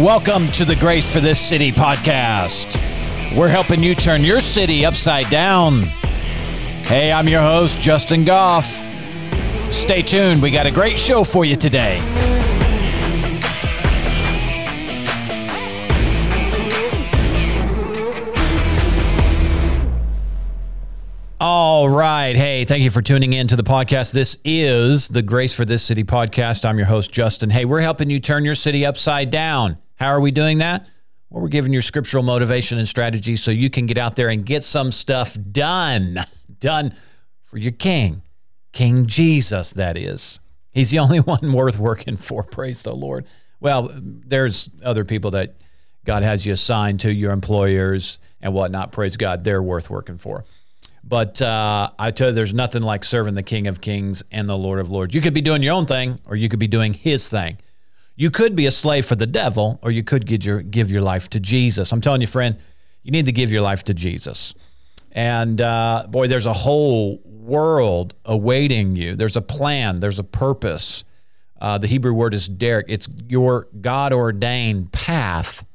Welcome to the Grace for This City podcast. We're helping you turn your city upside down. Hey, I'm your host, Justin Goff. Stay tuned, we got a great show for you today. All right. Hey, thank you for tuning in to the podcast. This is the Grace for This City podcast. I'm your host, Justin. Hey, we're helping you turn your city upside down. How are we doing that? Well, we're giving you scriptural motivation and strategy so you can get out there and get some stuff done. Done for your king, King Jesus, that is. He's the only one worth working for. Praise the Lord. Well, there's other people that God has you assigned to, your employers and whatnot. Praise God. They're worth working for. But uh, I tell you, there's nothing like serving the King of Kings and the Lord of Lords. You could be doing your own thing, or you could be doing His thing. You could be a slave for the devil, or you could give your give your life to Jesus. I'm telling you, friend, you need to give your life to Jesus. And uh, boy, there's a whole world awaiting you. There's a plan. There's a purpose. Uh, the Hebrew word is derek. It's your God ordained path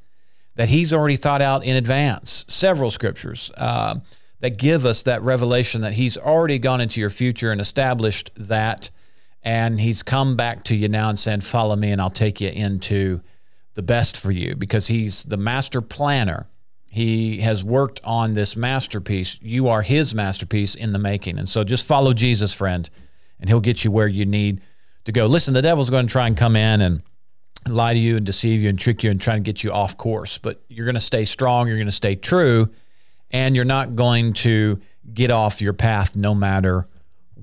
that He's already thought out in advance. Several scriptures. Uh, that give us that revelation that He's already gone into your future and established that. And He's come back to you now and saying, Follow me, and I'll take you into the best for you because He's the master planner. He has worked on this masterpiece. You are His masterpiece in the making. And so just follow Jesus, friend, and He'll get you where you need to go. Listen, the devil's going to try and come in and lie to you and deceive you and trick you and try and get you off course, but you're going to stay strong. You're going to stay true and you're not going to get off your path no matter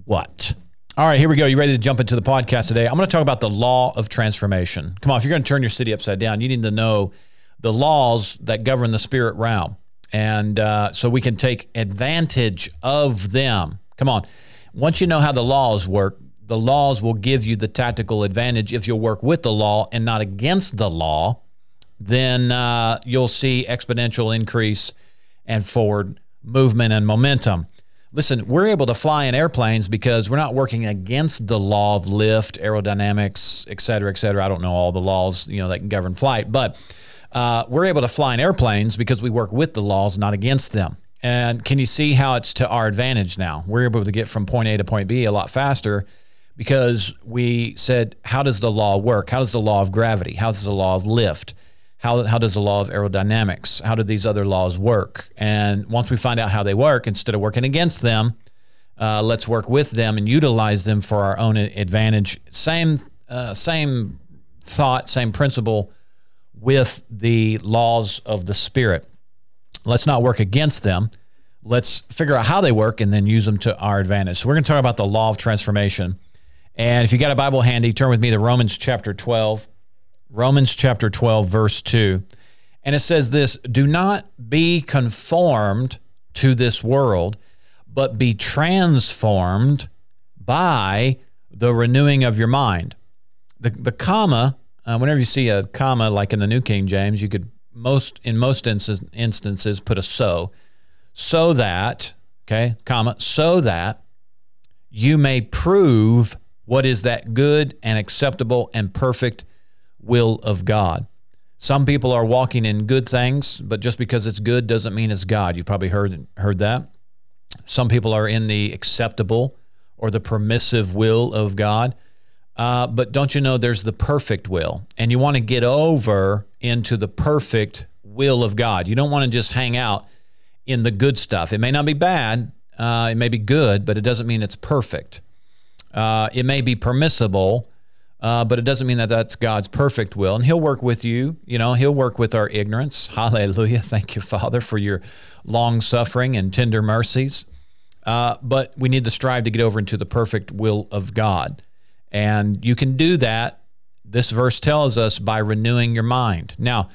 what. All right, here we go. You ready to jump into the podcast today? I'm going to talk about the law of transformation. Come on, if you're going to turn your city upside down, you need to know the laws that govern the spirit realm. And uh, so we can take advantage of them. Come on. Once you know how the laws work, the laws will give you the tactical advantage if you'll work with the law and not against the law. Then uh, you'll see exponential increase and forward movement and momentum. Listen, we're able to fly in airplanes because we're not working against the law of lift, aerodynamics, et cetera, et cetera. I don't know all the laws, you know, that can govern flight, but uh, we're able to fly in airplanes because we work with the laws, not against them. And can you see how it's to our advantage now? We're able to get from point A to point B a lot faster because we said, how does the law work? How does the law of gravity? How does the law of lift? How, how does the law of aerodynamics, how do these other laws work? And once we find out how they work, instead of working against them, uh, let's work with them and utilize them for our own advantage. Same, uh, same thought, same principle with the laws of the spirit. Let's not work against them. Let's figure out how they work and then use them to our advantage. So we're going to talk about the law of transformation. And if you got a Bible handy, turn with me to Romans chapter 12. Romans chapter 12, verse 2. And it says this Do not be conformed to this world, but be transformed by the renewing of your mind. The, the comma, uh, whenever you see a comma like in the New King James, you could most in most instances, instances put a so, so that, okay, comma, so that you may prove what is that good and acceptable and perfect will of God. Some people are walking in good things, but just because it's good doesn't mean it's God. You've probably heard heard that. Some people are in the acceptable or the permissive will of God. Uh, but don't you know there's the perfect will? And you want to get over into the perfect will of God. You don't want to just hang out in the good stuff. It may not be bad, uh, it may be good, but it doesn't mean it's perfect. Uh, it may be permissible, uh, but it doesn't mean that that's God's perfect will. And He'll work with you. You know, He'll work with our ignorance. Hallelujah. Thank you, Father, for your long suffering and tender mercies. Uh, but we need to strive to get over into the perfect will of God. And you can do that, this verse tells us, by renewing your mind. Now,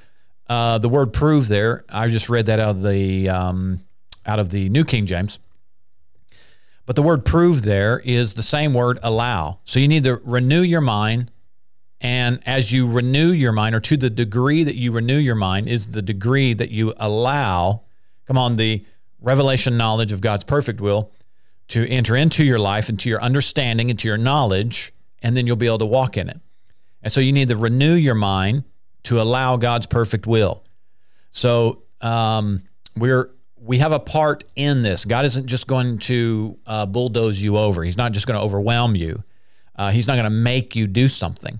uh, the word prove there, I just read that out of the um, out of the New King James. But the word prove there is the same word allow. So you need to renew your mind. And as you renew your mind, or to the degree that you renew your mind, is the degree that you allow, come on, the revelation knowledge of God's perfect will to enter into your life, into your understanding, into your knowledge, and then you'll be able to walk in it. And so you need to renew your mind to allow God's perfect will. So um, we're we have a part in this. God isn't just going to uh, bulldoze you over. He's not just going to overwhelm you. Uh, he's not going to make you do something.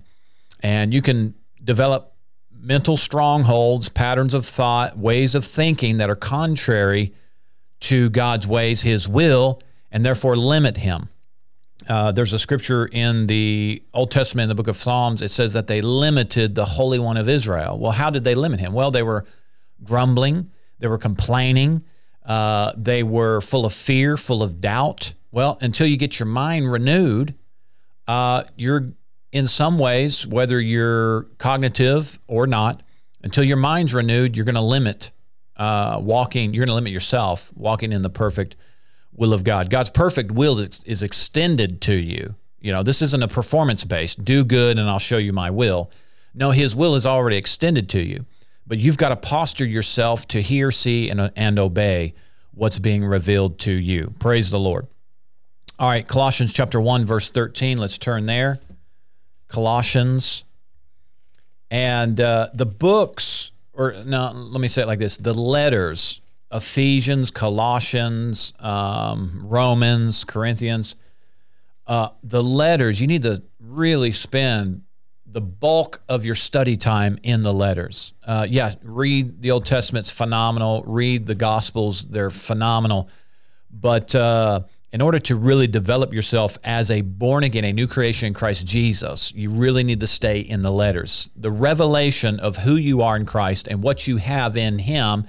And you can develop mental strongholds, patterns of thought, ways of thinking that are contrary to God's ways, His will, and therefore limit Him. Uh, there's a scripture in the Old Testament, in the book of Psalms, it says that they limited the Holy One of Israel. Well, how did they limit him? Well, they were grumbling, they were complaining, uh, they were full of fear, full of doubt. Well, until you get your mind renewed, uh, you're in some ways, whether you're cognitive or not, until your mind's renewed, you're going to limit uh, walking, you're going to limit yourself walking in the perfect will of God. God's perfect will is, is extended to you. You know, this isn't a performance based, do good and I'll show you my will. No, His will is already extended to you, but you've got to posture yourself to hear, see, and, and obey what's being revealed to you. Praise the Lord. All right, Colossians chapter 1, verse 13. Let's turn there. Colossians. And uh, the books, or no, let me say it like this the letters Ephesians, Colossians, um, Romans, Corinthians, uh, the letters, you need to really spend the bulk of your study time in the letters. Uh, yeah, read the Old Testament; it's phenomenal. Read the Gospels, they're phenomenal. But uh, in order to really develop yourself as a born again, a new creation in Christ Jesus, you really need to stay in the letters. The revelation of who you are in Christ and what you have in Him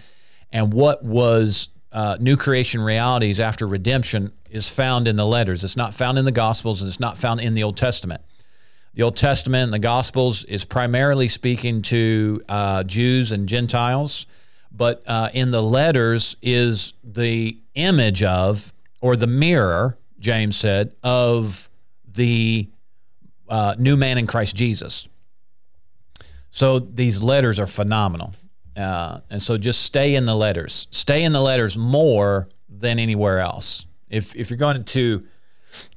and what was uh, new creation realities after redemption is found in the letters. It's not found in the Gospels and it's not found in the Old Testament. The Old Testament and the Gospels is primarily speaking to uh, Jews and Gentiles, but uh, in the letters is the image of, or the mirror, James said, of the uh, new man in Christ Jesus. So these letters are phenomenal. Uh, and so just stay in the letters. Stay in the letters more than anywhere else. If if you're going to,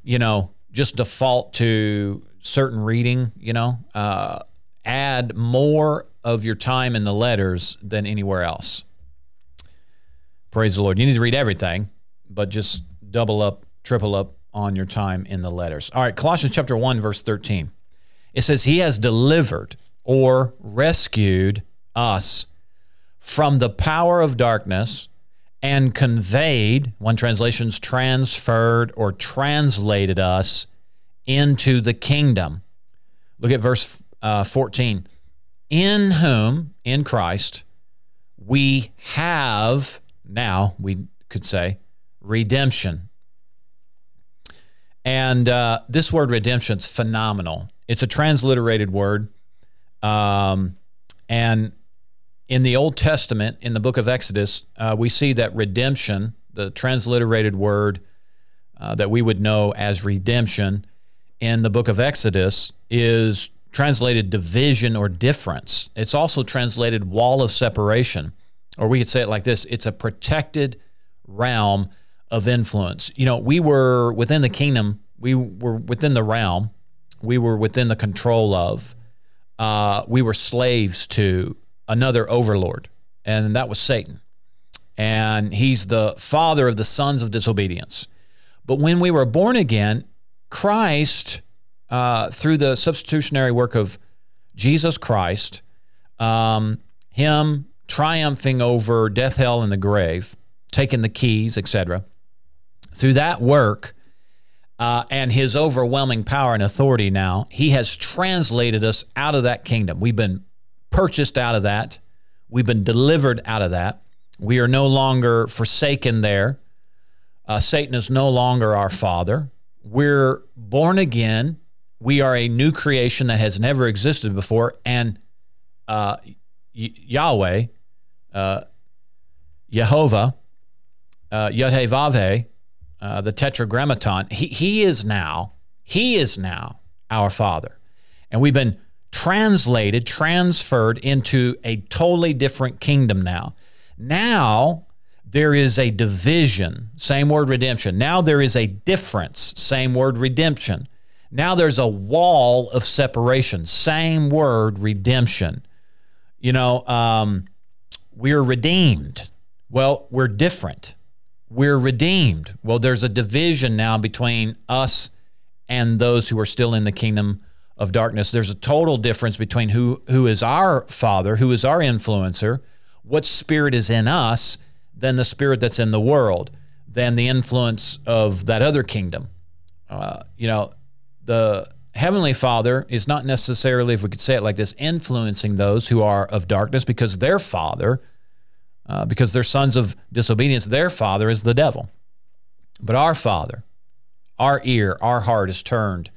you know, just default to certain reading, you know, uh, add more of your time in the letters than anywhere else. Praise the Lord. You need to read everything, but just double up, triple up on your time in the letters. All right, Colossians chapter 1 verse 13. It says he has delivered or rescued us from the power of darkness and conveyed, one translation's transferred or translated us into the kingdom. Look at verse uh, 14. In whom, in Christ, we have now, we could say, redemption. And uh, this word redemption is phenomenal. It's a transliterated word. Um, and in the Old Testament, in the book of Exodus, uh, we see that redemption, the transliterated word uh, that we would know as redemption in the book of Exodus, is translated division or difference. It's also translated wall of separation, or we could say it like this it's a protected realm of influence. You know, we were within the kingdom, we were within the realm, we were within the control of, uh, we were slaves to another overlord, and that was Satan. And he's the father of the sons of disobedience. But when we were born again, Christ, uh, through the substitutionary work of Jesus Christ, um, him triumphing over death, hell, and the grave, taking the keys, etc. Through that work uh, and his overwhelming power and authority, now he has translated us out of that kingdom. We've been purchased out of that. We've been delivered out of that. We are no longer forsaken there. Uh, Satan is no longer our father. We're born again. We are a new creation that has never existed before. And uh, y- Yahweh, uh, Jehovah, uh, Yud uh, the Tetragrammaton, he, he is now, he is now our Father. And we've been translated, transferred into a totally different kingdom now. Now there is a division, same word redemption. Now there is a difference, same word redemption. Now there's a wall of separation, same word redemption. You know, um, we're redeemed. Well, we're different. We're redeemed. Well, there's a division now between us and those who are still in the kingdom of darkness. There's a total difference between who who is our father, who is our influencer, what spirit is in us, than the spirit that's in the world, than the influence of that other kingdom. Uh, you know, the heavenly father is not necessarily, if we could say it like this, influencing those who are of darkness because their father, uh, because they're sons of disobedience, their father is the devil. But our father, our ear, our heart is turned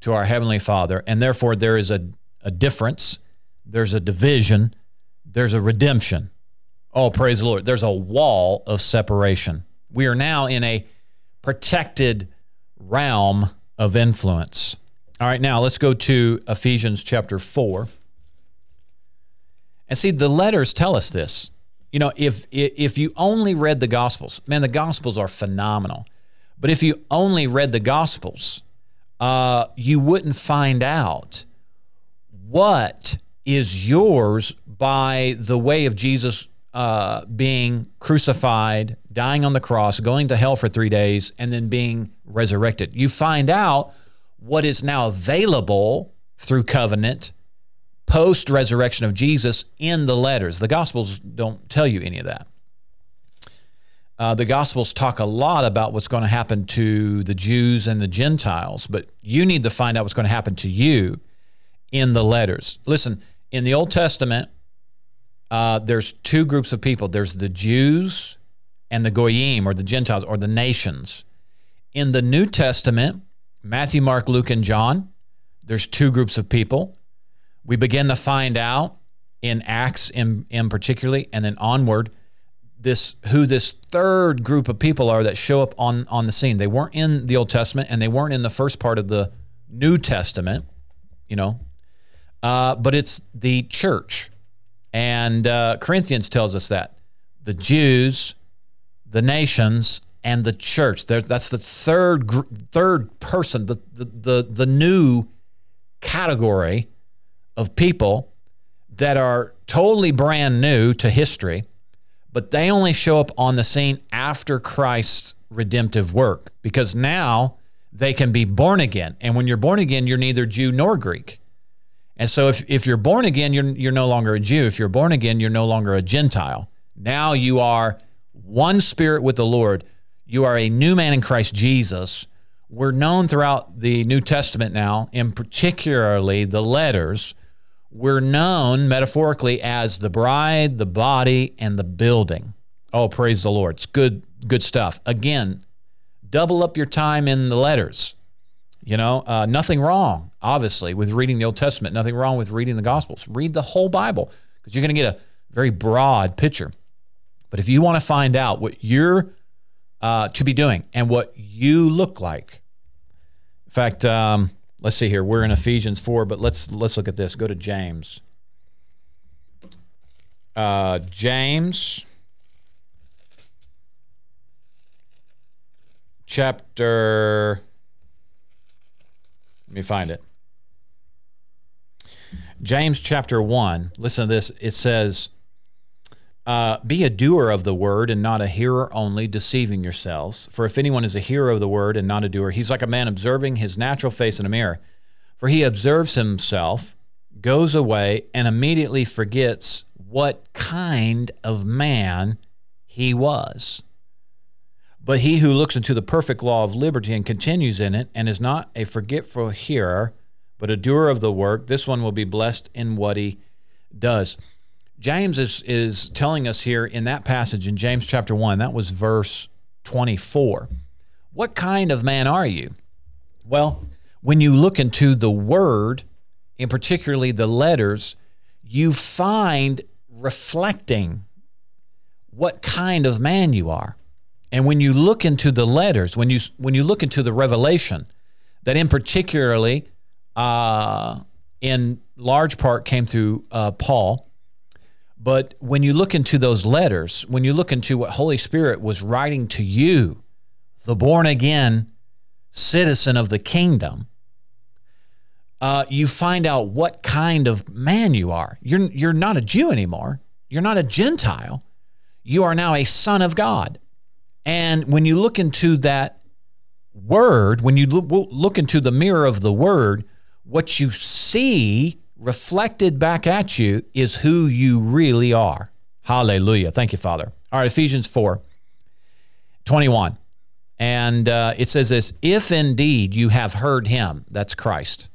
to our Heavenly Father, and therefore there is a, a difference, there's a division, there's a redemption. Oh, praise the Lord. There's a wall of separation. We are now in a protected realm of influence. All right, now let's go to Ephesians chapter 4. And see, the letters tell us this. You know, if if you only read the Gospels, man, the Gospels are phenomenal. But if you only read the Gospels, uh, you wouldn't find out what is yours by the way of Jesus uh, being crucified, dying on the cross, going to hell for three days, and then being resurrected. You find out what is now available through covenant post resurrection of Jesus in the letters. The Gospels don't tell you any of that. Uh, the Gospels talk a lot about what's going to happen to the Jews and the Gentiles, but you need to find out what's going to happen to you in the letters. Listen, in the Old Testament, uh, there's two groups of people there's the Jews and the Goyim, or the Gentiles, or the nations. In the New Testament, Matthew, Mark, Luke, and John, there's two groups of people. We begin to find out in Acts, in, in particularly, and then onward this who this third group of people are that show up on on the scene. They weren't in the Old Testament and they weren't in the first part of the New Testament, you know, uh, but it's the church, and uh, Corinthians tells us that the Jews, the nations, and the church. There, that's the third third person, the, the the the new category of people that are totally brand new to history but they only show up on the scene after Christ's redemptive work because now they can be born again. And when you're born again, you're neither Jew nor Greek. And so if, if you're born again, you're, you're no longer a Jew. If you're born again, you're no longer a Gentile. Now you are one spirit with the Lord. You are a new man in Christ Jesus. We're known throughout the New Testament now, in particularly the letters, we're known metaphorically as the bride, the body, and the building. Oh, praise the Lord. It's good, good stuff. Again, double up your time in the letters. You know, uh, nothing wrong, obviously, with reading the Old Testament, nothing wrong with reading the Gospels. Read the whole Bible because you're going to get a very broad picture. But if you want to find out what you're uh, to be doing and what you look like, in fact, um, let's see here. We're in Ephesians 4, but let's let's look at this. Go to James. Uh, James chapter let me find it. James chapter 1. Listen to this. It says, uh, Be a doer of the word and not a hearer only, deceiving yourselves. For if anyone is a hearer of the word and not a doer, he's like a man observing his natural face in a mirror. For he observes himself, goes away, and immediately forgets what kind of man he was. But he who looks into the perfect law of liberty and continues in it, and is not a forgetful hearer, but a doer of the work, this one will be blessed in what he does. James is, is telling us here in that passage in James chapter 1, that was verse 24. What kind of man are you? Well, when you look into the word, and particularly the letters, you find reflecting what kind of man you are. And when you look into the letters, when you when you look into the revelation, that in particularly, uh, in large part came through uh, Paul, but when you look into those letters, when you look into what Holy Spirit was writing to you, the born again citizen of the kingdom, uh, you find out what kind of man you are. You're, you're not a Jew anymore. You're not a Gentile. You are now a son of God. And when you look into that word, when you look, into the mirror of the word, what you see reflected back at you is who you really are. Hallelujah. Thank you, Father. All right, Ephesians 4 21. And uh, it says this If indeed you have heard him, that's Christ,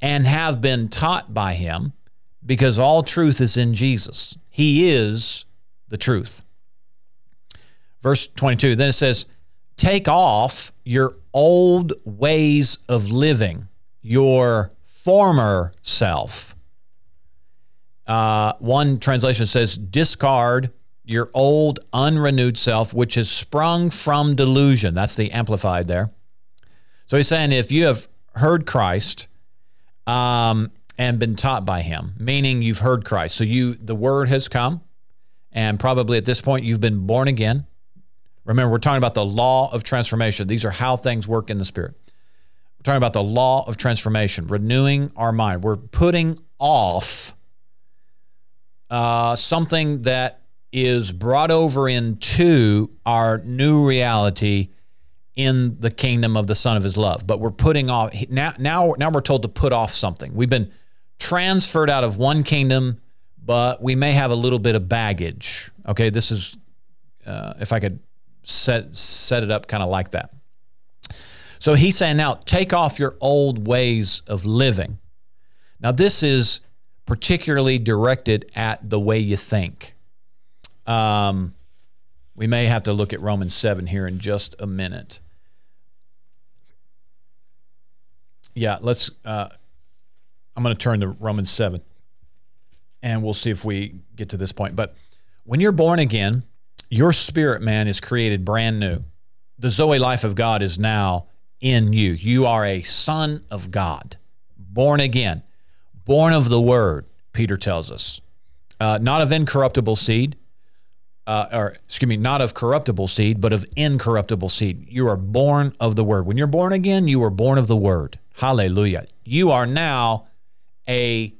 and have been taught by him, because all truth is in Jesus, he is the truth. Verse 22, then it says, Take off your old ways of living, your former self. Uh, one translation says, Discard your old unrenewed self, which is sprung from delusion. That's the amplified there. So he's saying if you have heard Christ um, and been taught by him, meaning you've heard Christ, so you the word has come, and probably at this point you've been born again. Remember, we're talking about the law of transformation. These are how things work in the spirit. We're talking about the law of transformation, renewing our mind. We're putting off uh, something that is brought over into our new reality in the kingdom of the Son of His love. But we're putting off now. Now, now we're told to put off something. We've been transferred out of one kingdom, but we may have a little bit of baggage. Okay, this is uh, if I could set set it up kind of like that. So he's saying now take off your old ways of living. Now this is particularly directed at the way you think. Um, we may have to look at Romans 7 here in just a minute. Yeah, let's. Uh, I'm going to turn to Romans 7 and we'll see if we get to this point. But when you're born again, your spirit man is created brand new. The Zoe life of God is now in you. You are a son of God, born again, born of the word, Peter tells us. Uh, not of incorruptible seed, uh, or excuse me, not of corruptible seed, but of incorruptible seed. You are born of the word. When you're born again, you are born of the word. Hallelujah. You are now a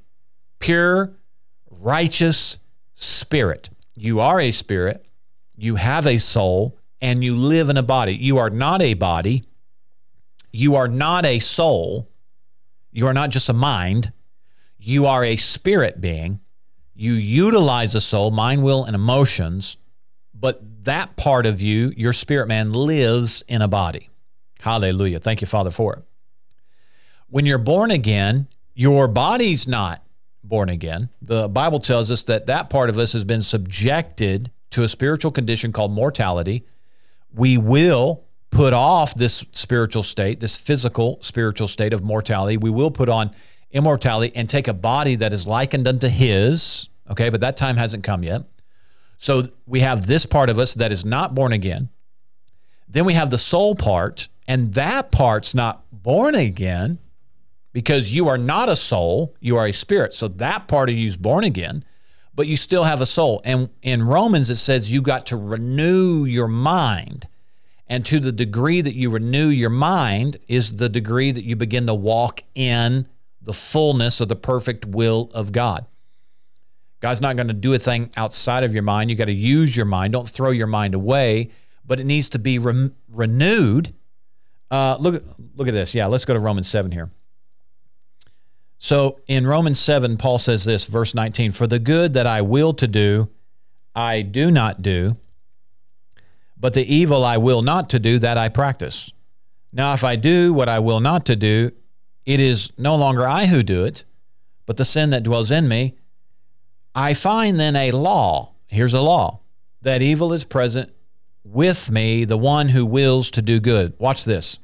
pure, righteous spirit. You are a spirit, you have a soul, and you live in a body. You are not a body. You are not a soul. You are not just a mind. You are a spirit being you utilize the soul, mind, will, and emotions, but that part of you, your spirit man, lives in a body. Hallelujah. Thank you, Father, for it. When you're born again, your body's not born again. The Bible tells us that that part of us has been subjected to a spiritual condition called mortality. We will put off this spiritual state, this physical spiritual state of mortality. We will put on immortality and take a body that is likened unto his. Okay, but that time hasn't come yet. So we have this part of us that is not born again. Then we have the soul part, and that part's not born again because you are not a soul, you are a spirit. So that part of you is born again, but you still have a soul. And in Romans, it says you got to renew your mind. And to the degree that you renew your mind is the degree that you begin to walk in the fullness of the perfect will of God. God's not going to do a thing outside of your mind. You got to use your mind. Don't throw your mind away, but it needs to be re- renewed. Uh, look, look at this. Yeah, let's go to Romans 7 here. So in Romans 7, Paul says this, verse 19 For the good that I will to do, I do not do, but the evil I will not to do, that I practice. Now, if I do what I will not to do, it is no longer I who do it, but the sin that dwells in me. I find then a law. Here's a law that evil is present with me, the one who wills to do good. Watch this.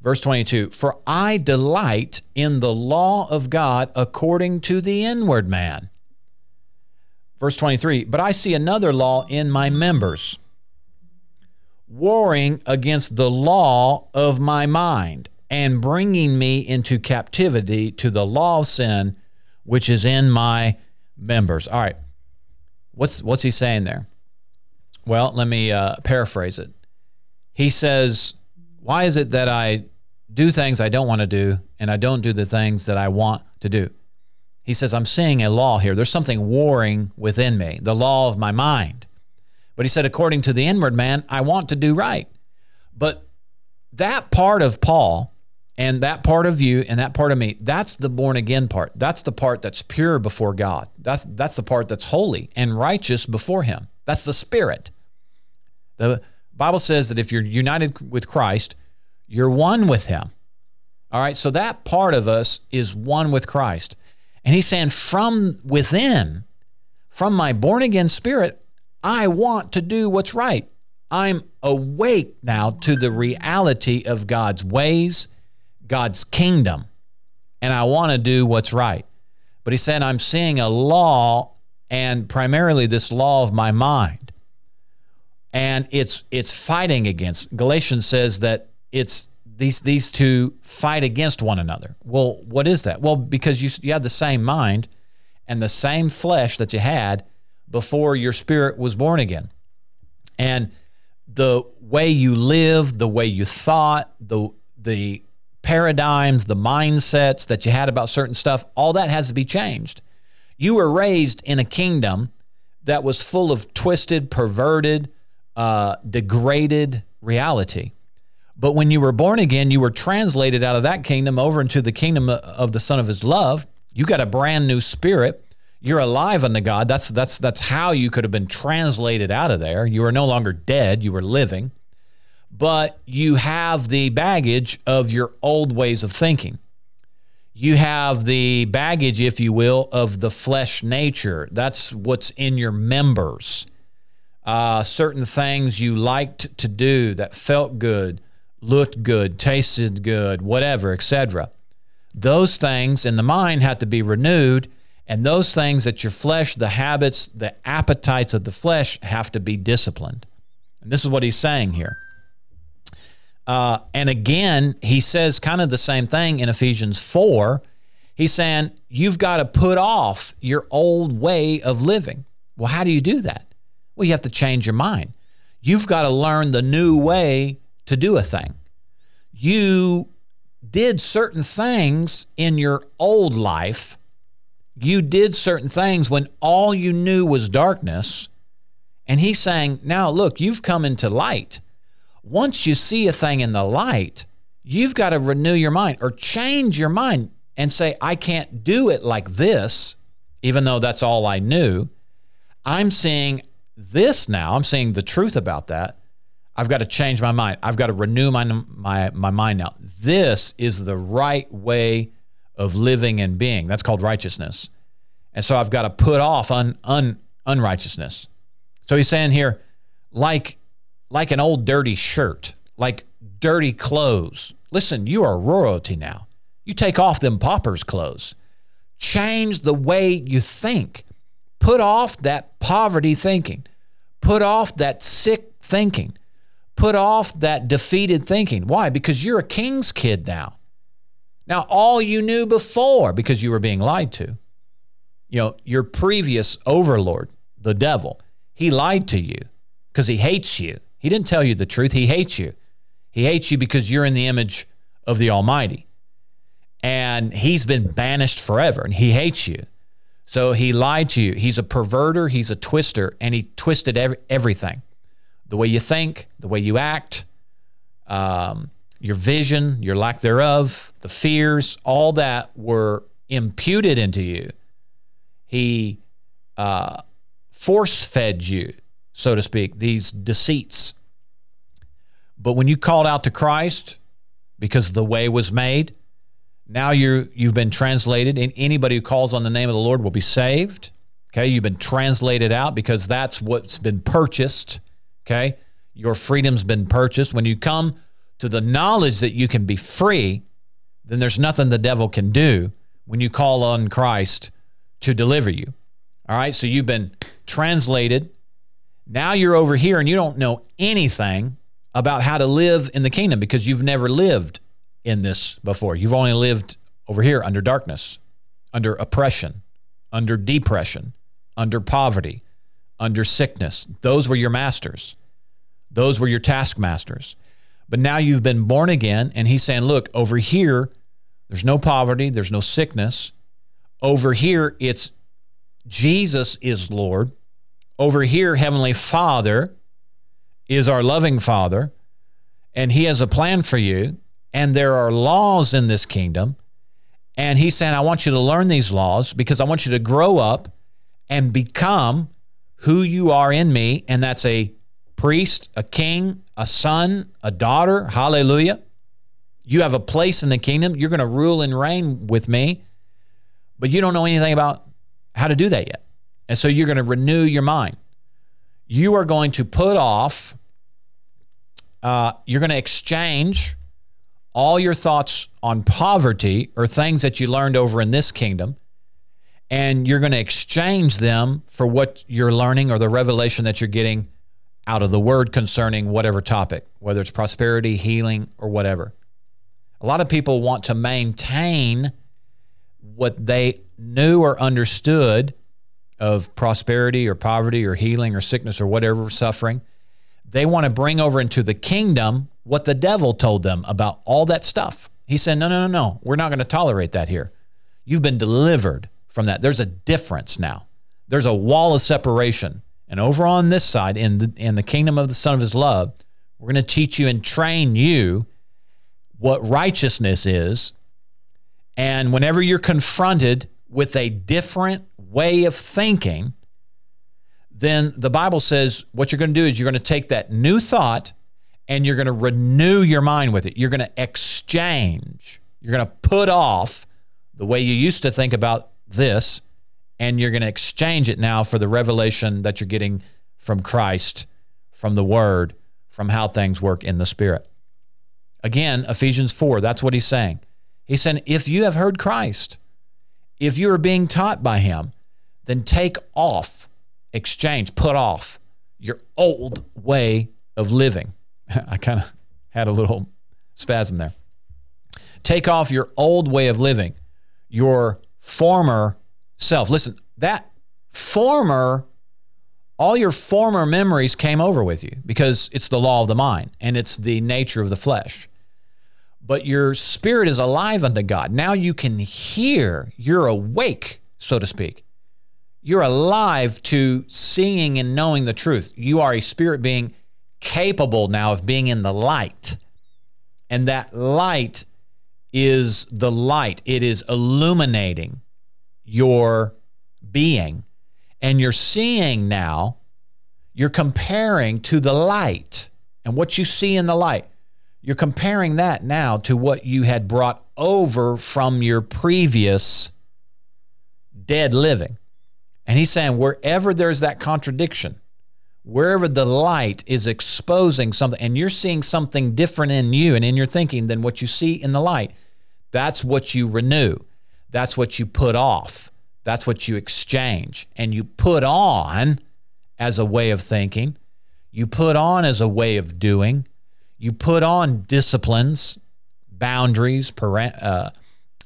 Verse 22 For I delight in the law of God according to the inward man. Verse 23 But I see another law in my members, warring against the law of my mind and bringing me into captivity to the law of sin which is in my members. All right. What's what's he saying there? Well, let me uh, paraphrase it. He says, "Why is it that I do things I don't want to do, and I don't do the things that I want to do. He says, I'm seeing a law here. There's something warring within me, the law of my mind. But he said, according to the inward man, I want to do right. But that part of Paul and that part of you and that part of me, that's the born again part. That's the part that's pure before God. That's that's the part that's holy and righteous before him. That's the spirit. The Bible says that if you're united with Christ, you're one with him. All right, so that part of us is one with Christ. And he's saying, from within, from my born again spirit, I want to do what's right. I'm awake now to the reality of God's ways, God's kingdom, and I want to do what's right. But he said, I'm seeing a law, and primarily this law of my mind. And it's it's fighting against. Galatians says that it's these these two fight against one another. Well, what is that? Well, because you you have the same mind and the same flesh that you had before your spirit was born again. And the way you live, the way you thought, the the paradigms, the mindsets that you had about certain stuff, all that has to be changed. You were raised in a kingdom that was full of twisted, perverted, uh, degraded reality. But when you were born again, you were translated out of that kingdom over into the kingdom of the Son of His love. You got a brand new spirit. You're alive unto God. That's that's that's how you could have been translated out of there. You are no longer dead. You were living, but you have the baggage of your old ways of thinking. You have the baggage, if you will, of the flesh nature. That's what's in your members. Uh, certain things you liked to do that felt good looked good, tasted good, whatever, etc. Those things in the mind have to be renewed, and those things that your flesh, the habits, the appetites of the flesh have to be disciplined. And this is what he's saying here. Uh, and again, he says kind of the same thing in Ephesians 4. He's saying, You've got to put off your old way of living. Well, how do you do that? Well, you have to change your mind. You've got to learn the new way to do a thing. You did certain things in your old life. You did certain things when all you knew was darkness. And he's saying, now look, you've come into light. Once you see a thing in the light, you've got to renew your mind or change your mind and say, I can't do it like this, even though that's all I knew. I'm seeing this now. I'm seeing the truth about that. I've got to change my mind. I've got to renew my, my, my mind now. This is the right way of living and being. That's called righteousness. And so I've got to put off un, un, unrighteousness. So he's saying here, like, like an old dirty shirt, like dirty clothes. Listen, you are royalty now. You take off them paupers clothes. Change the way you think. Put off that poverty thinking. Put off that sick thinking put off that defeated thinking. Why? Because you're a king's kid now. Now, all you knew before, because you were being lied to, you know, your previous overlord, the devil, he lied to you because he hates you. He didn't tell you the truth. He hates you. He hates you because you're in the image of the Almighty. And he's been banished forever and he hates you. So he lied to you. He's a perverter, he's a twister, and he twisted every, everything the way you think, the way you act, um, your vision, your lack thereof, the fears, all that were imputed into you. He uh, force fed you, so to speak, these deceits. But when you called out to Christ because the way was made, now you you've been translated, and anybody who calls on the name of the Lord will be saved. Okay, you've been translated out because that's what's been purchased Okay. Your freedom's been purchased. When you come to the knowledge that you can be free, then there's nothing the devil can do when you call on Christ to deliver you. All right. So you've been translated. Now you're over here and you don't know anything about how to live in the kingdom because you've never lived in this before. You've only lived over here under darkness, under oppression, under depression, under poverty, under sickness. Those were your masters. Those were your taskmasters. But now you've been born again, and he's saying, look, over here, there's no poverty, there's no sickness. Over here, it's Jesus is Lord. Over here, Heavenly Father is our loving Father, and He has a plan for you. And there are laws in this kingdom. And He's saying, I want you to learn these laws because I want you to grow up and become who you are in me. And that's a priest, a king, a son, a daughter. Hallelujah. You have a place in the kingdom. You're going to rule and reign with me, but you don't know anything about how to do that yet. And so you're going to renew your mind. You are going to put off, uh, you're going to exchange all your thoughts on poverty or things that you learned over in this kingdom, and you're going to exchange them for what you're learning or the revelation that you're getting out of the word concerning whatever topic, whether it's prosperity, healing, or whatever. A lot of people want to maintain what they knew or understood of prosperity or poverty or healing or sickness or whatever suffering. They want to bring over into the kingdom what the devil told them about all that stuff. He said, No, no, no, no. We're not going to tolerate that here. You've been delivered from that. There's a difference now. There's a wall of separation. And over on this side, in the, in the kingdom of the Son of His love, we're going to teach you and train you what righteousness is. And whenever you're confronted with a different way of thinking, then the Bible says what you're going to do is you're going to take that new thought and you're going to renew your mind with it. You're going to exchange. You're going to put off the way you used to think about this and you're going to exchange it now for the revelation that you're getting from Christ, from the Word, from how things work in the Spirit. Again, Ephesians 4, that's what he's saying. He's saying, if you have heard Christ, if you are being taught by him, then take off, exchange, put off your old way of living. I kind of had a little spasm there. Take off your old way of living, your former self. Listen, that former, all your former memories came over with you because it's the law of the mind and it's the nature of the flesh. But your spirit is alive unto God. Now you can hear, you're awake, so to speak. You're alive to seeing and knowing the truth. You are a spirit being capable now of being in the light. And that light is the light, it is illuminating your being. And you're seeing now, you're comparing to the light and what you see in the light. You're comparing that now to what you had brought over from your previous dead living. And he's saying, wherever there's that contradiction, wherever the light is exposing something, and you're seeing something different in you and in your thinking than what you see in the light, that's what you renew. That's what you put off. That's what you exchange. And you put on as a way of thinking, you put on as a way of doing, you put on disciplines, boundaries, para- uh,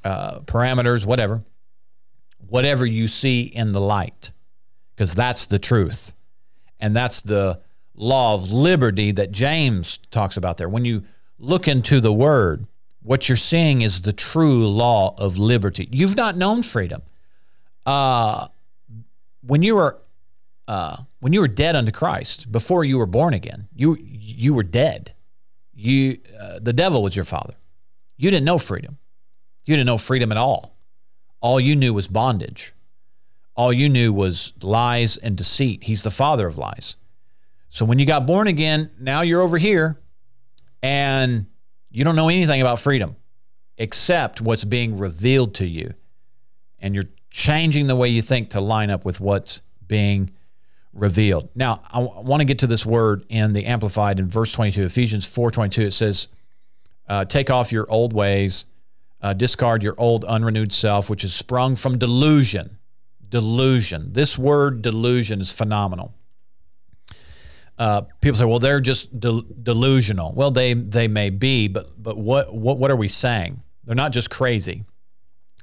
uh, parameters, whatever, whatever you see in the light, because that's the truth. And that's the law of liberty that James talks about there. When you look into the word, what you're seeing is the true law of liberty. You've not known freedom. Uh, when you were uh, when you were dead unto Christ, before you were born again, you you were dead. You uh, the devil was your father. You didn't know freedom. You didn't know freedom at all. All you knew was bondage. All you knew was lies and deceit. He's the father of lies. So when you got born again, now you're over here and you don't know anything about freedom except what's being revealed to you. And you're changing the way you think to line up with what's being revealed. Now, I want to get to this word in the Amplified in verse 22, Ephesians 4:22. It says, uh, "Take off your old ways, uh, discard your old unrenewed self, which is sprung from delusion." Delusion. This word delusion is phenomenal. Uh, people say, "Well, they're just de- delusional." Well, they they may be, but but what what what are we saying? They're not just crazy.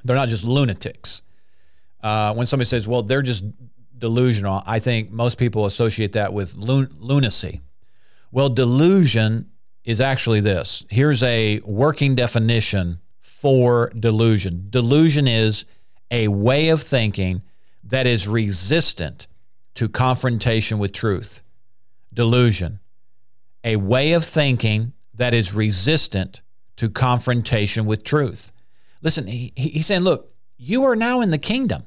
They're not just lunatics. Uh, when somebody says, "Well, they're just delusional," I think most people associate that with lun- lunacy. Well, delusion is actually this. Here's a working definition for delusion. Delusion is a way of thinking that is resistant to confrontation with truth. Delusion, a way of thinking that is resistant to confrontation with truth. Listen, he, he's saying, look, you are now in the kingdom.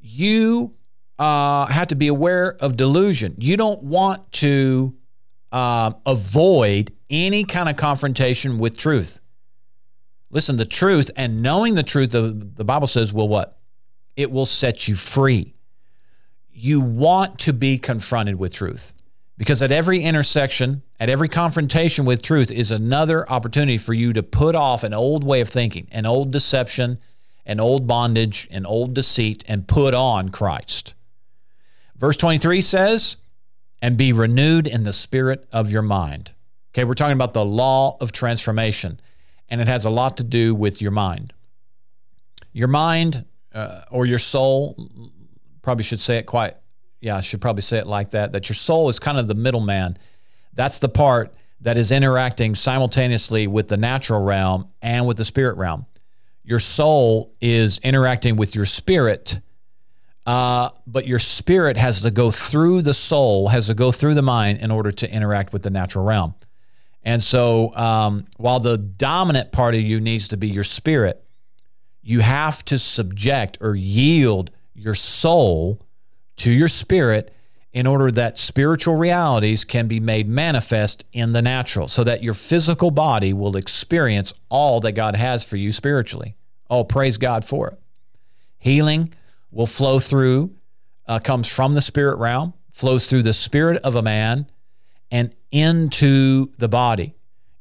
You uh, have to be aware of delusion. You don't want to uh, avoid any kind of confrontation with truth. Listen, the truth and knowing the truth, the, the Bible says, will what? It will set you free. You want to be confronted with truth because at every intersection, at every confrontation with truth is another opportunity for you to put off an old way of thinking, an old deception, an old bondage, an old deceit, and put on Christ. Verse 23 says, and be renewed in the spirit of your mind. Okay, we're talking about the law of transformation, and it has a lot to do with your mind. Your mind uh, or your soul, probably should say it quite, yeah, I should probably say it like that, that your soul is kind of the middleman. That's the part that is interacting simultaneously with the natural realm and with the spirit realm. Your soul is interacting with your spirit uh, but your spirit has to go through the soul, has to go through the mind in order to interact with the natural realm. And so, um, while the dominant part of you needs to be your spirit, you have to subject or yield your soul to your spirit in order that spiritual realities can be made manifest in the natural so that your physical body will experience all that God has for you spiritually. Oh, praise God for it. Healing, will flow through, uh, comes from the spirit realm, flows through the spirit of a man and into the body.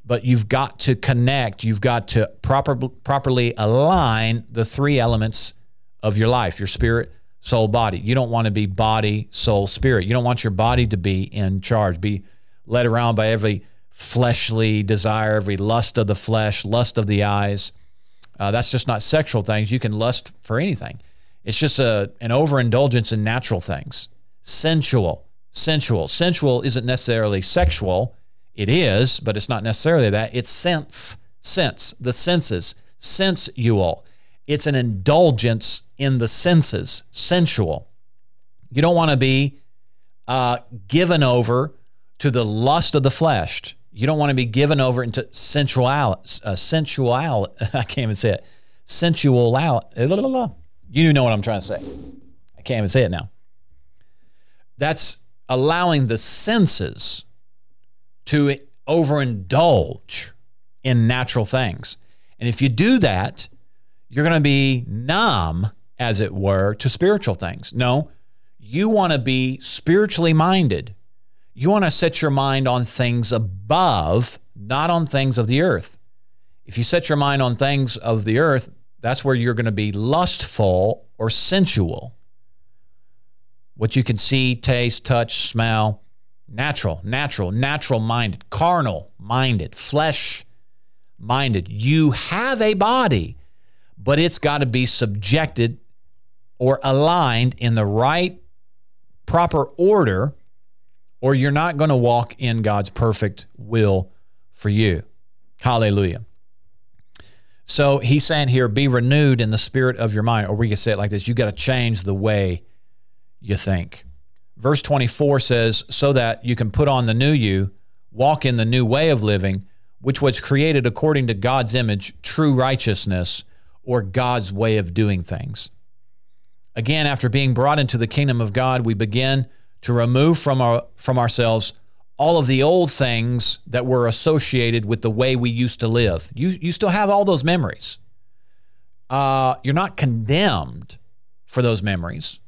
But you've got to connect, you've got to proper, properly align the three elements of your life your spirit, soul, body. You don't want to be body, soul, spirit. You don't want your body to be in charge, be led around by every fleshly desire, every lust of the flesh, lust of the eyes. Uh, that's just not sexual things. You can lust for anything. It's just a an overindulgence in natural things. Sensual, sensual. Sensual isn't necessarily sexual. It is, but it's not necessarily that. It's sense, sense, the senses, sensual. It's an indulgence in the senses, sensual. You don't want to be uh, given over to the lust of the flesh. You don't want to be given over into sensuality. Uh, sensual. I can't even say it. Sensual. You know what I'm trying to say. I can't even say it now. That's allowing the senses to overindulge in natural things. And if you do that, you're going to be numb, as it were, to spiritual things. No, you want to be spiritually minded. You want to set your mind on things above, not on things of the earth. If you set your mind on things of the earth, that's where you're going to be lustful or sensual. What you can see, taste, touch, smell, natural, natural, natural minded, carnal minded, flesh minded. You have a body, but it's got to be subjected or aligned in the right, proper order, or you're not going to walk in God's perfect will for you. Hallelujah. So he's saying here, be renewed in the spirit of your mind. Or we can say it like this you got to change the way you think. Verse 24 says, so that you can put on the new you, walk in the new way of living, which was created according to God's image, true righteousness, or God's way of doing things. Again, after being brought into the kingdom of God, we begin to remove from, our, from ourselves all of the old things that were associated with the way we used to live. You, you still have all those memories. Uh, you're not condemned for those memories.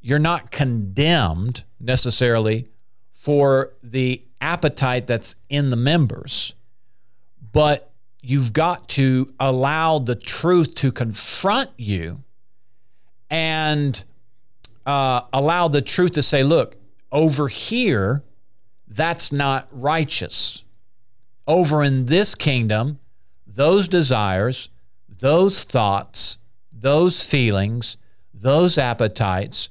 You're not condemned necessarily for the appetite that's in the members, but you've got to allow the truth to confront you and uh, allow the truth to say, look, over here, that's not righteous. Over in this kingdom, those desires, those thoughts, those feelings, those appetites,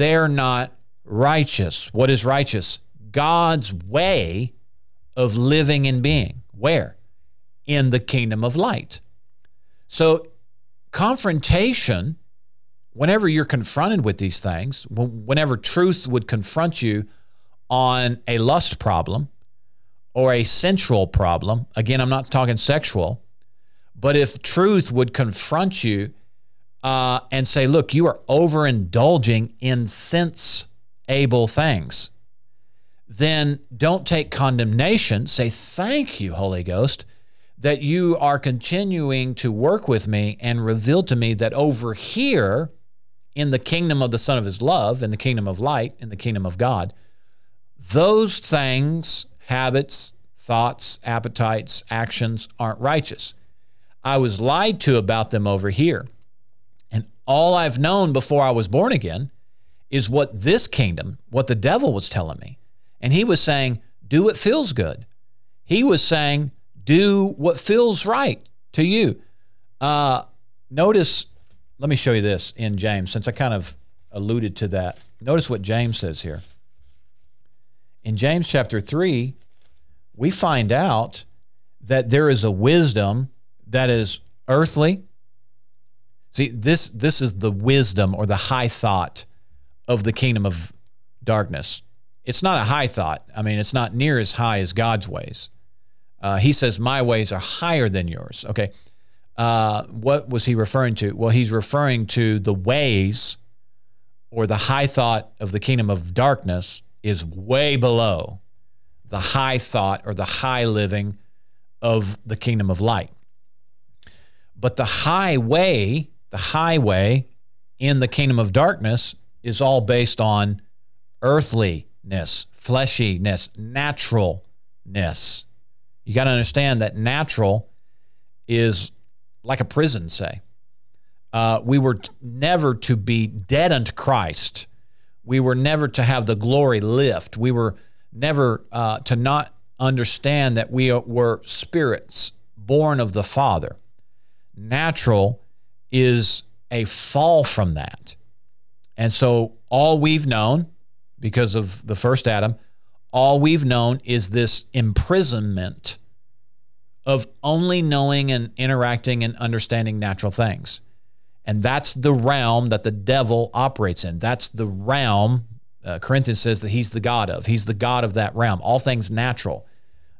they're not righteous. What is righteous? God's way of living and being. Where? In the kingdom of light. So, confrontation, whenever you're confronted with these things, whenever truth would confront you on a lust problem or a sensual problem, again, I'm not talking sexual, but if truth would confront you uh, and say, look, you are overindulging in sense able things, then don't take condemnation. Say, thank you, Holy Ghost, that you are continuing to work with me and reveal to me that over here in the kingdom of the Son of His love, in the kingdom of light, in the kingdom of God, those things, habits, thoughts, appetites, actions aren't righteous. I was lied to about them over here. All I've known before I was born again is what this kingdom, what the devil was telling me. And he was saying, do what feels good. He was saying, do what feels right to you. Uh, notice, let me show you this in James, since I kind of alluded to that. Notice what James says here. In James chapter 3, we find out that there is a wisdom that is earthly. See, this this is the wisdom or the high thought of the kingdom of darkness. It's not a high thought. I mean, it's not near as high as God's ways. Uh, he says, "My ways are higher than yours." Okay, uh, what was he referring to? Well, he's referring to the ways or the high thought of the kingdom of darkness is way below the high thought or the high living of the kingdom of light. But the highway, the highway in the kingdom of darkness is all based on earthliness, fleshiness, naturalness. You got to understand that natural is like a prison, say. Uh, we were t- never to be dead unto Christ. We were never to have the glory lift. We were never uh, to not understand that we were spirits born of the Father natural is a fall from that. And so all we've known, because of the first Adam, all we've known is this imprisonment of only knowing and interacting and understanding natural things. And that's the realm that the devil operates in. That's the realm, uh, Corinthians says that he's the God of. He's the God of that realm, all things natural.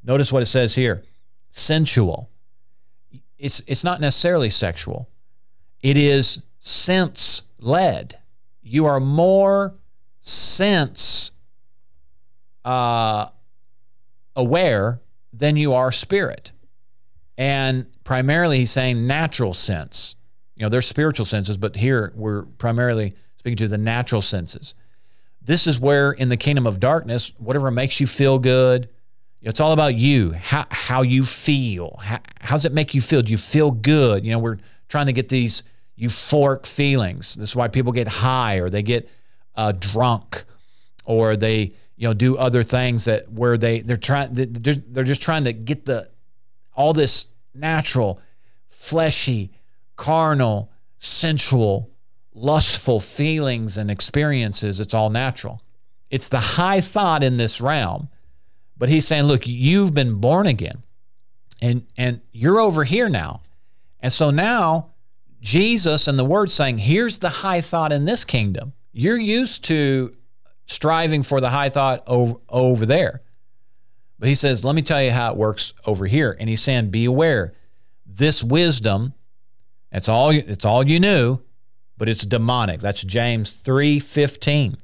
Notice what it says here sensual, it's it's not necessarily sexual. It is sense led. You are more sense uh, aware than you are spirit. And primarily, he's saying natural sense. You know, there's spiritual senses, but here we're primarily speaking to the natural senses. This is where, in the kingdom of darkness, whatever makes you feel good, it's all about you, how, how you feel. How, how does it make you feel? Do you feel good? You know, we're trying to get these euphoric feelings. This is why people get high or they get uh, drunk or they, you know, do other things that where they they're trying they're, they're just trying to get the all this natural, fleshy, carnal, sensual, lustful feelings and experiences. It's all natural. It's the high thought in this realm but he's saying, look, you've been born again and, and you're over here now. And so now Jesus and the word saying, here's the high thought in this kingdom. You're used to striving for the high thought over, over there. But he says, let me tell you how it works over here. And he's saying, be aware. This wisdom, it's all, it's all you knew, but it's demonic. That's James 3:15.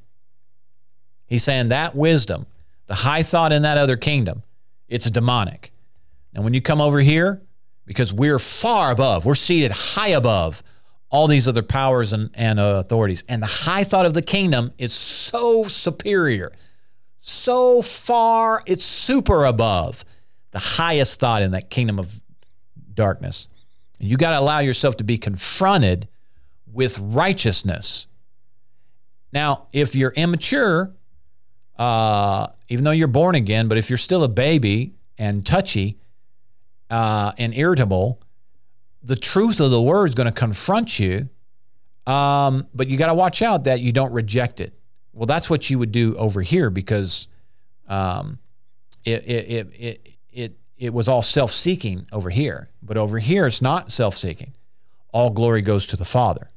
He's saying that wisdom, the high thought in that other kingdom, it's demonic. And when you come over here, because we're far above, we're seated high above all these other powers and, and uh, authorities. And the high thought of the kingdom is so superior, so far, it's super above the highest thought in that kingdom of darkness. And you got to allow yourself to be confronted with righteousness. Now, if you're immature, uh, even though you're born again, but if you're still a baby and touchy uh, and irritable, the truth of the word is going to confront you. Um, but you got to watch out that you don't reject it. Well, that's what you would do over here because um, it it it it it, it was all self-seeking over here, but over here it's not self-seeking. All glory goes to the Father.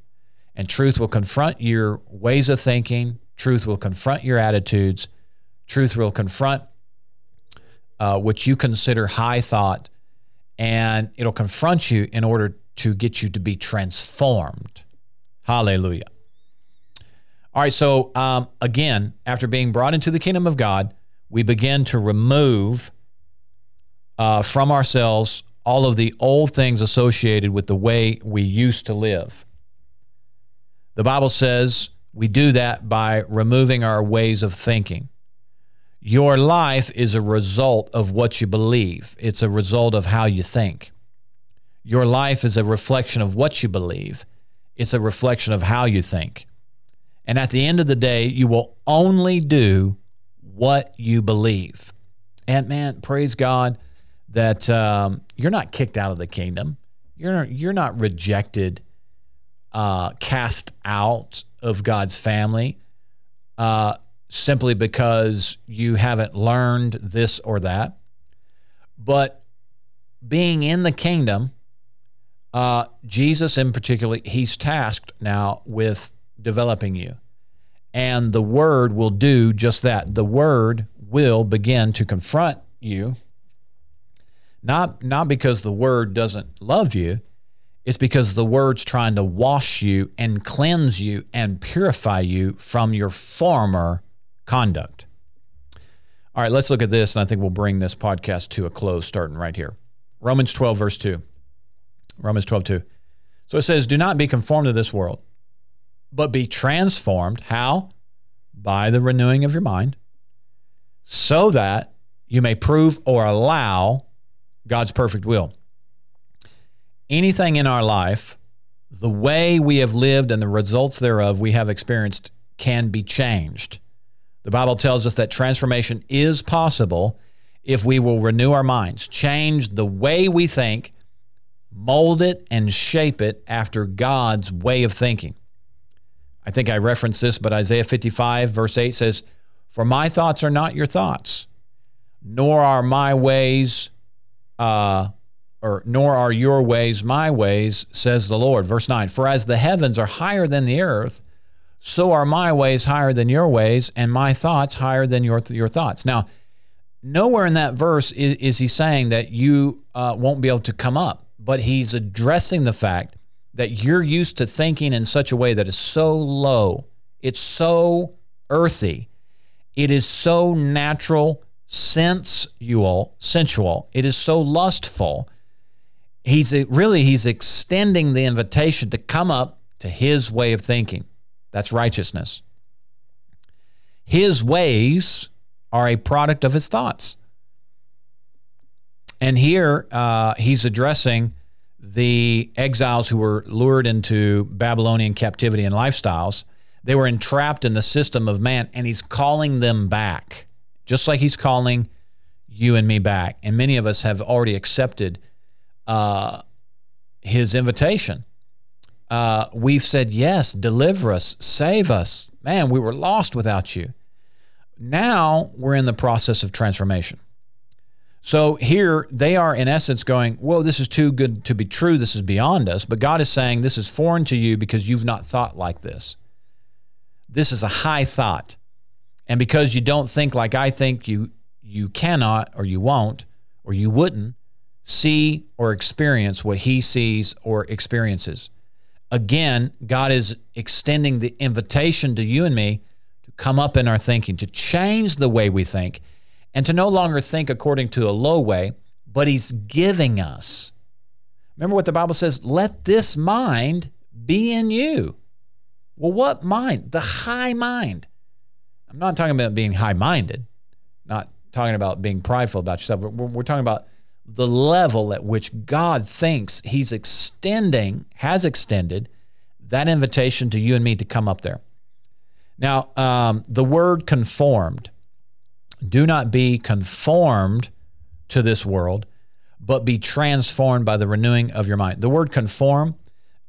And truth will confront your ways of thinking, truth will confront your attitudes, truth will confront uh, what you consider high thought, and it'll confront you in order to get you to be transformed. Hallelujah. All right, so um, again, after being brought into the kingdom of God, we begin to remove uh, from ourselves all of the old things associated with the way we used to live. The Bible says we do that by removing our ways of thinking. Your life is a result of what you believe, it's a result of how you think. Your life is a reflection of what you believe, it's a reflection of how you think. And at the end of the day, you will only do what you believe. And man, praise God that um, you're not kicked out of the kingdom. You're you're not rejected, uh, cast out of God's family, uh, simply because you haven't learned this or that. But being in the kingdom, uh, Jesus in particular, he's tasked now with developing you. And the word will do just that. The word will begin to confront you. Not, not because the word doesn't love you, it's because the word's trying to wash you and cleanse you and purify you from your former conduct. All right, let's look at this, and I think we'll bring this podcast to a close starting right here. Romans 12, verse 2. Romans 12, 2. So it says, Do not be conformed to this world, but be transformed. How? By the renewing of your mind, so that you may prove or allow God's perfect will. Anything in our life, the way we have lived and the results thereof we have experienced can be changed. The Bible tells us that transformation is possible if we will renew our minds, change the way we think, mold it, and shape it after God's way of thinking. I think I referenced this, but Isaiah 55, verse 8 says, For my thoughts are not your thoughts, nor are my ways, uh, or nor are your ways my ways, says the Lord. Verse 9, For as the heavens are higher than the earth, so are my ways higher than your ways, and my thoughts higher than your, your thoughts. Now, nowhere in that verse is, is he saying that you uh, won't be able to come up, but he's addressing the fact that you're used to thinking in such a way that is so low, it's so earthy, it is so natural, sensual, sensual, it is so lustful. He's really he's extending the invitation to come up to his way of thinking. That's righteousness. His ways are a product of his thoughts. And here uh, he's addressing the exiles who were lured into Babylonian captivity and lifestyles. They were entrapped in the system of man, and he's calling them back, just like he's calling you and me back. And many of us have already accepted uh, his invitation. Uh, we've said, Yes, deliver us, save us. Man, we were lost without you. Now we're in the process of transformation. So here they are, in essence, going, Whoa, this is too good to be true. This is beyond us. But God is saying, This is foreign to you because you've not thought like this. This is a high thought. And because you don't think like I think, you, you cannot or you won't or you wouldn't see or experience what He sees or experiences. Again, God is extending the invitation to you and me to come up in our thinking, to change the way we think and to no longer think according to a low way, but he's giving us. Remember what the Bible says let this mind be in you. Well, what mind? The high mind. I'm not talking about being high minded, not talking about being prideful about yourself. We're, we're talking about the level at which God thinks He's extending, has extended that invitation to you and me to come up there. Now, um, the word conformed do not be conformed to this world, but be transformed by the renewing of your mind. The word conform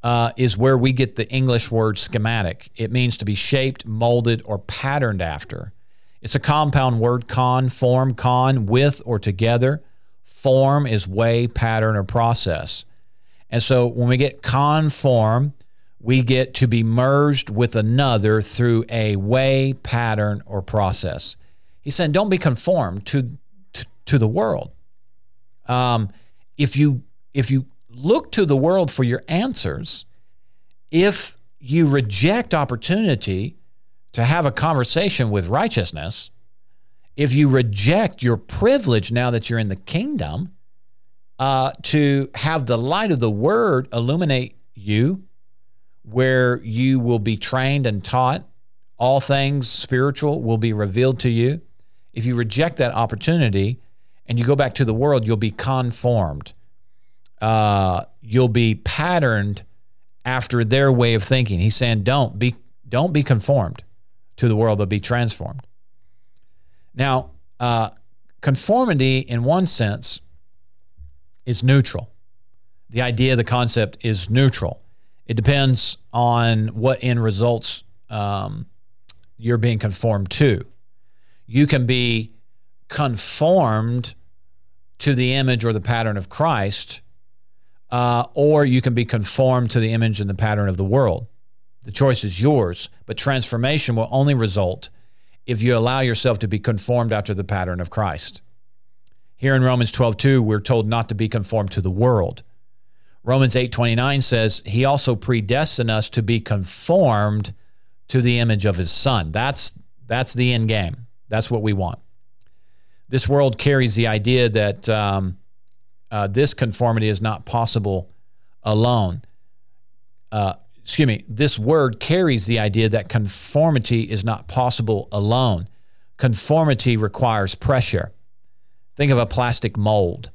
uh, is where we get the English word schematic. It means to be shaped, molded, or patterned after. It's a compound word conform, con, with or together. Form is way, pattern, or process. And so when we get conform, we get to be merged with another through a way, pattern, or process. He's saying, don't be conformed to, to, to the world. Um, if you if you look to the world for your answers, if you reject opportunity to have a conversation with righteousness, if you reject your privilege now that you're in the kingdom, uh, to have the light of the word illuminate you, where you will be trained and taught, all things spiritual will be revealed to you. If you reject that opportunity and you go back to the world, you'll be conformed. Uh, you'll be patterned after their way of thinking. He's saying, don't be don't be conformed to the world, but be transformed. Now, uh, conformity, in one sense, is neutral. The idea, the concept is neutral. It depends on what end results um, you're being conformed to. You can be conformed to the image or the pattern of Christ, uh, or you can be conformed to the image and the pattern of the world. The choice is yours, but transformation will only result if you allow yourself to be conformed after the pattern of Christ. Here in Romans 12:2, we're told not to be conformed to the world. Romans 8:29 says, "He also predestined us to be conformed to the image of his son." That's that's the end game. That's what we want. This world carries the idea that um, uh, this conformity is not possible alone. Uh, excuse me, this word carries the idea that conformity is not possible alone. Conformity requires pressure. Think of a plastic mold.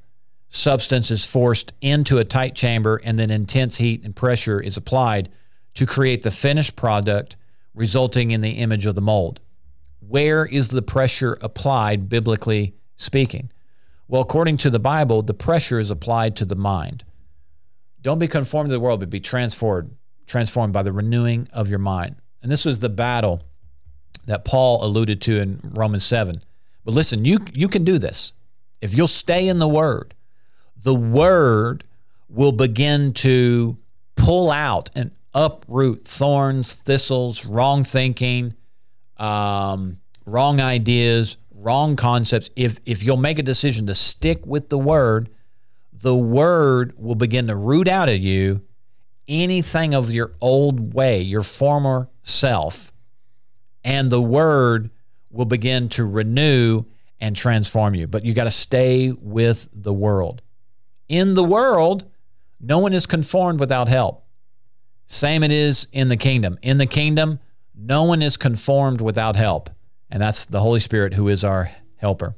Substance is forced into a tight chamber, and then intense heat and pressure is applied to create the finished product, resulting in the image of the mold. Where is the pressure applied, biblically speaking? Well, according to the Bible, the pressure is applied to the mind. Don't be conformed to the world, but be transformed transformed by the renewing of your mind. And this was the battle that Paul alluded to in Romans 7. But listen, you, you can do this. If you'll stay in the Word, the Word will begin to pull out and uproot thorns, thistles, wrong thinking, um, wrong ideas, wrong concepts. If, if you'll make a decision to stick with the Word, the Word will begin to root out of you anything of your old way, your former self, and the word will begin to renew and transform you. But you got to stay with the world. In the world, no one is conformed without help. Same it is in the kingdom. In the kingdom, no one is conformed without help. And that's the Holy Spirit who is our helper.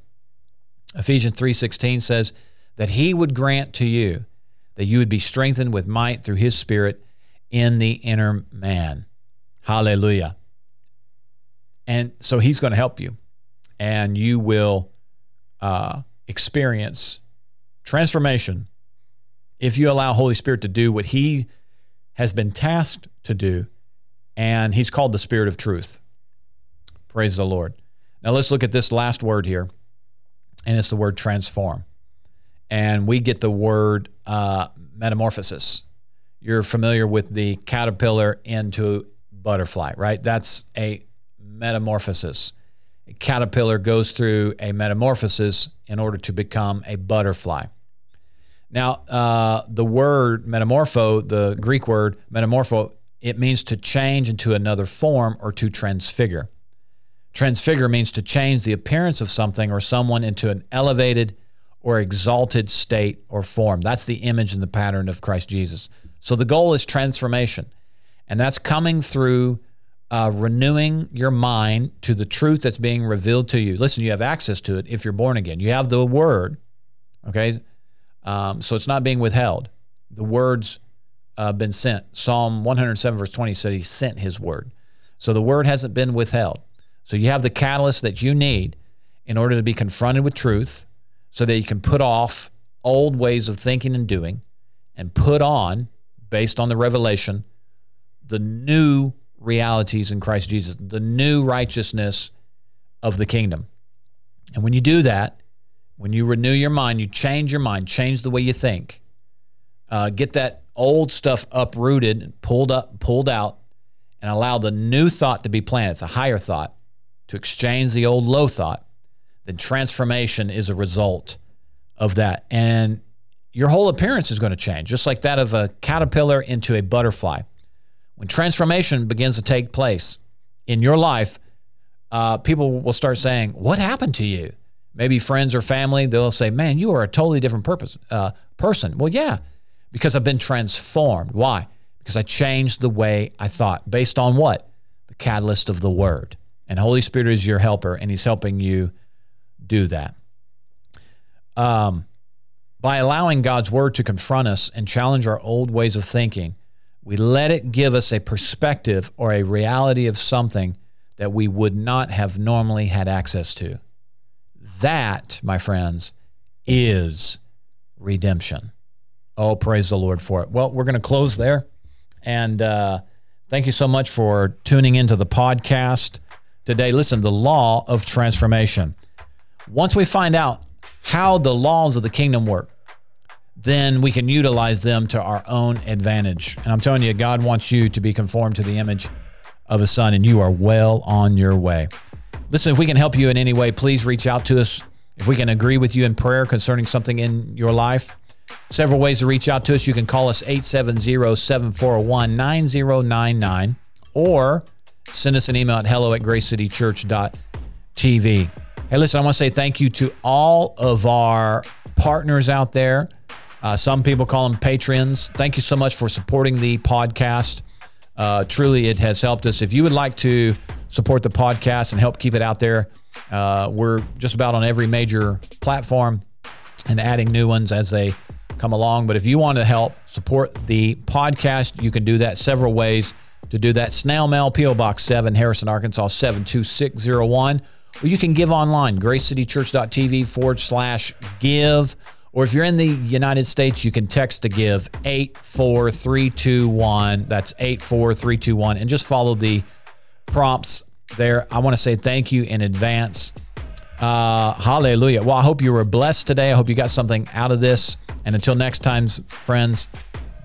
Ephesians 3:16 says that he would grant to you that you would be strengthened with might through his spirit in the inner man. Hallelujah. And so he's going to help you, and you will uh, experience transformation if you allow Holy Spirit to do what he has been tasked to do, and he's called the Spirit of truth. Praise the Lord. Now let's look at this last word here, and it's the word transform and we get the word uh, metamorphosis. You're familiar with the caterpillar into butterfly, right? That's a metamorphosis. A caterpillar goes through a metamorphosis in order to become a butterfly. Now, uh, the word metamorpho, the Greek word metamorpho, it means to change into another form or to transfigure. Transfigure means to change the appearance of something or someone into an elevated, or exalted state or form. That's the image and the pattern of Christ Jesus. So the goal is transformation, and that's coming through uh, renewing your mind to the truth that's being revealed to you. Listen, you have access to it if you're born again. You have the Word, okay? Um, so it's not being withheld. The Word's uh, been sent. Psalm 107, verse 20 said He sent His Word. So the Word hasn't been withheld. So you have the catalyst that you need in order to be confronted with truth so that you can put off old ways of thinking and doing and put on, based on the revelation, the new realities in Christ Jesus, the new righteousness of the kingdom. And when you do that, when you renew your mind, you change your mind, change the way you think, uh, get that old stuff uprooted, pulled up, pulled out, and allow the new thought to be planted. It's a higher thought to exchange the old low thought. Then transformation is a result of that. And your whole appearance is going to change, just like that of a caterpillar into a butterfly. When transformation begins to take place in your life, uh, people will start saying, What happened to you? Maybe friends or family, they'll say, Man, you are a totally different purpose, uh, person. Well, yeah, because I've been transformed. Why? Because I changed the way I thought based on what? The catalyst of the word. And Holy Spirit is your helper, and He's helping you do that. Um, by allowing God's word to confront us and challenge our old ways of thinking, we let it give us a perspective or a reality of something that we would not have normally had access to. That, my friends, is redemption. Oh, praise the Lord for it. Well, we're going to close there. And uh, thank you so much for tuning into the podcast today. Listen, the law of transformation. Once we find out how the laws of the kingdom work, then we can utilize them to our own advantage. And I'm telling you, God wants you to be conformed to the image of His Son, and you are well on your way. Listen, if we can help you in any way, please reach out to us. If we can agree with you in prayer concerning something in your life, several ways to reach out to us. You can call us 870 741 9099 or send us an email at hello at gracecitychurch.tv. Hey, listen, I want to say thank you to all of our partners out there uh, some people call them patrons. Thank you so much for supporting the podcast. Uh, truly, it has helped us. If you would like to support the podcast and help keep it out there, uh, we're just about on every major platform and adding new ones as they come along. But if you want to help support the podcast, you can do that several ways to do that. Snail mail, P.O. Box 7, Harrison, Arkansas 72601. Or you can give online, gracecitychurch.tv forward slash give. Or if you're in the United States, you can text to give 84321. That's 84321. And just follow the prompts there. I want to say thank you in advance. Uh, hallelujah. Well, I hope you were blessed today. I hope you got something out of this. And until next time, friends,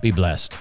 be blessed.